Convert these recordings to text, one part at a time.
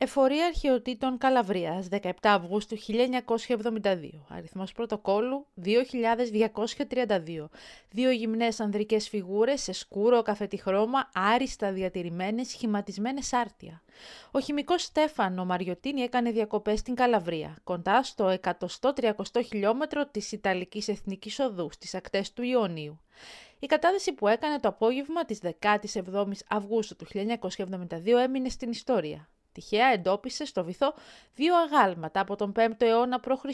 Εφορία Αρχαιοτήτων Καλαβρίας, 17 Αυγούστου 1972. Αριθμός πρωτοκόλλου 2232. Δύο γυμνές ανδρικές φιγούρες σε σκούρο καφετή χρώμα, άριστα διατηρημένες, σχηματισμένες άρτια. Ο χημικός Στέφανο Μαριωτίνη έκανε διακοπές στην Καλαβρία, κοντά στο 130 χιλιόμετρο της Ιταλικής Εθνικής Οδού, στις ακτές του Ιωνίου. Η κατάδυση που έκανε το απόγευμα της 17ης Αυγούστου του 1972 έμεινε στην ιστορία τυχαία εντόπισε στο βυθό δύο αγάλματα από τον 5ο αιώνα π.Χ.,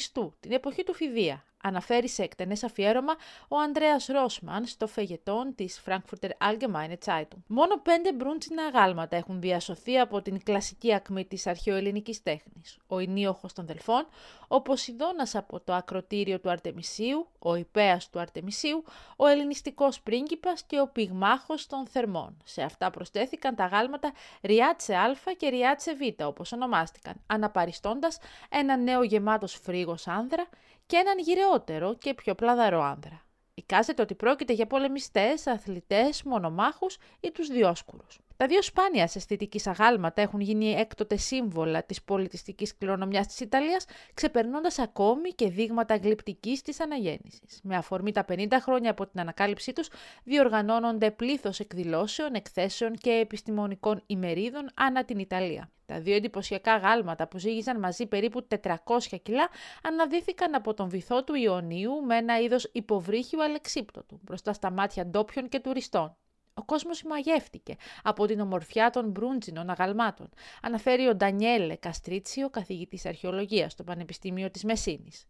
την εποχή του Φιδία, αναφέρει σε εκτενές αφιέρωμα ο Ανδρέας Ρόσμαν στο φεγετόν της Frankfurter Allgemeine Zeitung. Μόνο πέντε μπρούντσινα αγάλματα έχουν διασωθεί από την κλασική ακμή της αρχαιοελληνικής τέχνης. Ο Ινίοχος των Δελφών, ο Ποσειδώνας από το ακροτήριο του Αρτεμισίου, ο Ιππέας του Αρτεμισίου, ο ελληνιστικός πρίγκιπας και ο πυγμάχος των Θερμών. Σε αυτά προσθέθηκαν τα αγάλματα Ριάτσε Α και Ριάτσε Β, όπως ονομάστηκαν, αναπαριστώντας ένα νέο γεμάτος φρίγος άνδρα και έναν γυρεότερο και πιο πλαδαρό άνδρα. Εικάζεται ότι πρόκειται για πολεμιστές, αθλητές, μονομάχους ή τους διόσκουρους. Τα δύο σπάνια αισθητική αγάλματα έχουν γίνει έκτοτε σύμβολα της πολιτιστικής κληρονομιάς της Ιταλίας, ξεπερνώντας ακόμη και δείγματα γλυπτικής της αναγέννησης. Με αφορμή τα 50 χρόνια από την ανακάλυψή τους, διοργανώνονται πλήθος εκδηλώσεων, εκθέσεων και επιστημονικών ημερίδων ανά την Ιταλία. Τα δύο εντυπωσιακά γάλματα που ζήγησαν μαζί περίπου 400 κιλά αναδύθηκαν από τον βυθό του Ιωνίου με ένα είδος υποβρύχιου αλεξίπτωτου μπροστά στα μάτια ντόπιων και τουριστών. Ο κόσμος μαγεύτηκε από την ομορφιά των μπρούντζινων αγαλμάτων, αναφέρει ο Ντανιέλε Καστρίτσιο, καθηγητής αρχαιολογίας στο Πανεπιστήμιο της Μεσίνης.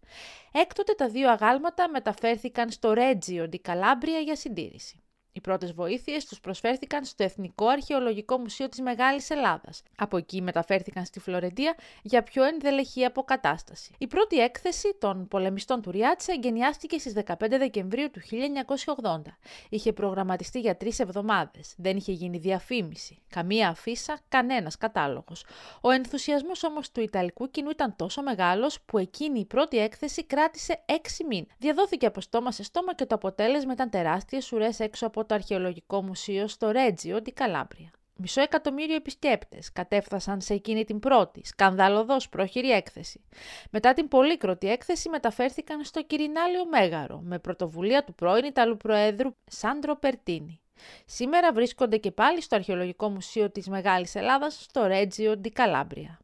Έκτοτε τα δύο αγάλματα μεταφέρθηκαν στο Ρέτζιο Ντι Καλάμπρια για συντήρηση. Οι πρώτες βοήθειες τους προσφέρθηκαν στο Εθνικό Αρχαιολογικό Μουσείο της Μεγάλης Ελλάδας. Από εκεί μεταφέρθηκαν στη Φλωρεντία για πιο ενδελεχή αποκατάσταση. Η πρώτη έκθεση των πολεμιστών του Ριάτσα εγκαινιάστηκε στις 15 Δεκεμβρίου του 1980. Είχε προγραμματιστεί για τρεις εβδομάδες. Δεν είχε γίνει διαφήμιση. Καμία αφίσα, κανένας κατάλογος. Ο ενθουσιασμός όμως του Ιταλικού κοινού ήταν τόσο μεγάλος που εκείνη η πρώτη έκθεση κράτησε έξι μήνες. Διαδόθηκε από στόμα σε στόμα και το αποτέλεσμα ήταν τεράστιες ουρές έξω από το Αρχαιολογικό Μουσείο στο Ρέτζιο, την Καλάμπρια. Μισό εκατομμύριο επισκέπτες κατέφθασαν σε εκείνη την πρώτη, σκανδαλωδό πρόχειρη έκθεση. Μετά την πολύκροτη έκθεση μεταφέρθηκαν στο Κυρινάλιο Μέγαρο, με πρωτοβουλία του πρώην Ιταλού Προέδρου Σάντρο Περτίνη. Σήμερα βρίσκονται και πάλι στο Αρχαιολογικό Μουσείο της Μεγάλης Ελλάδας, στο Ρέτζιο Ντι Καλάμπρια.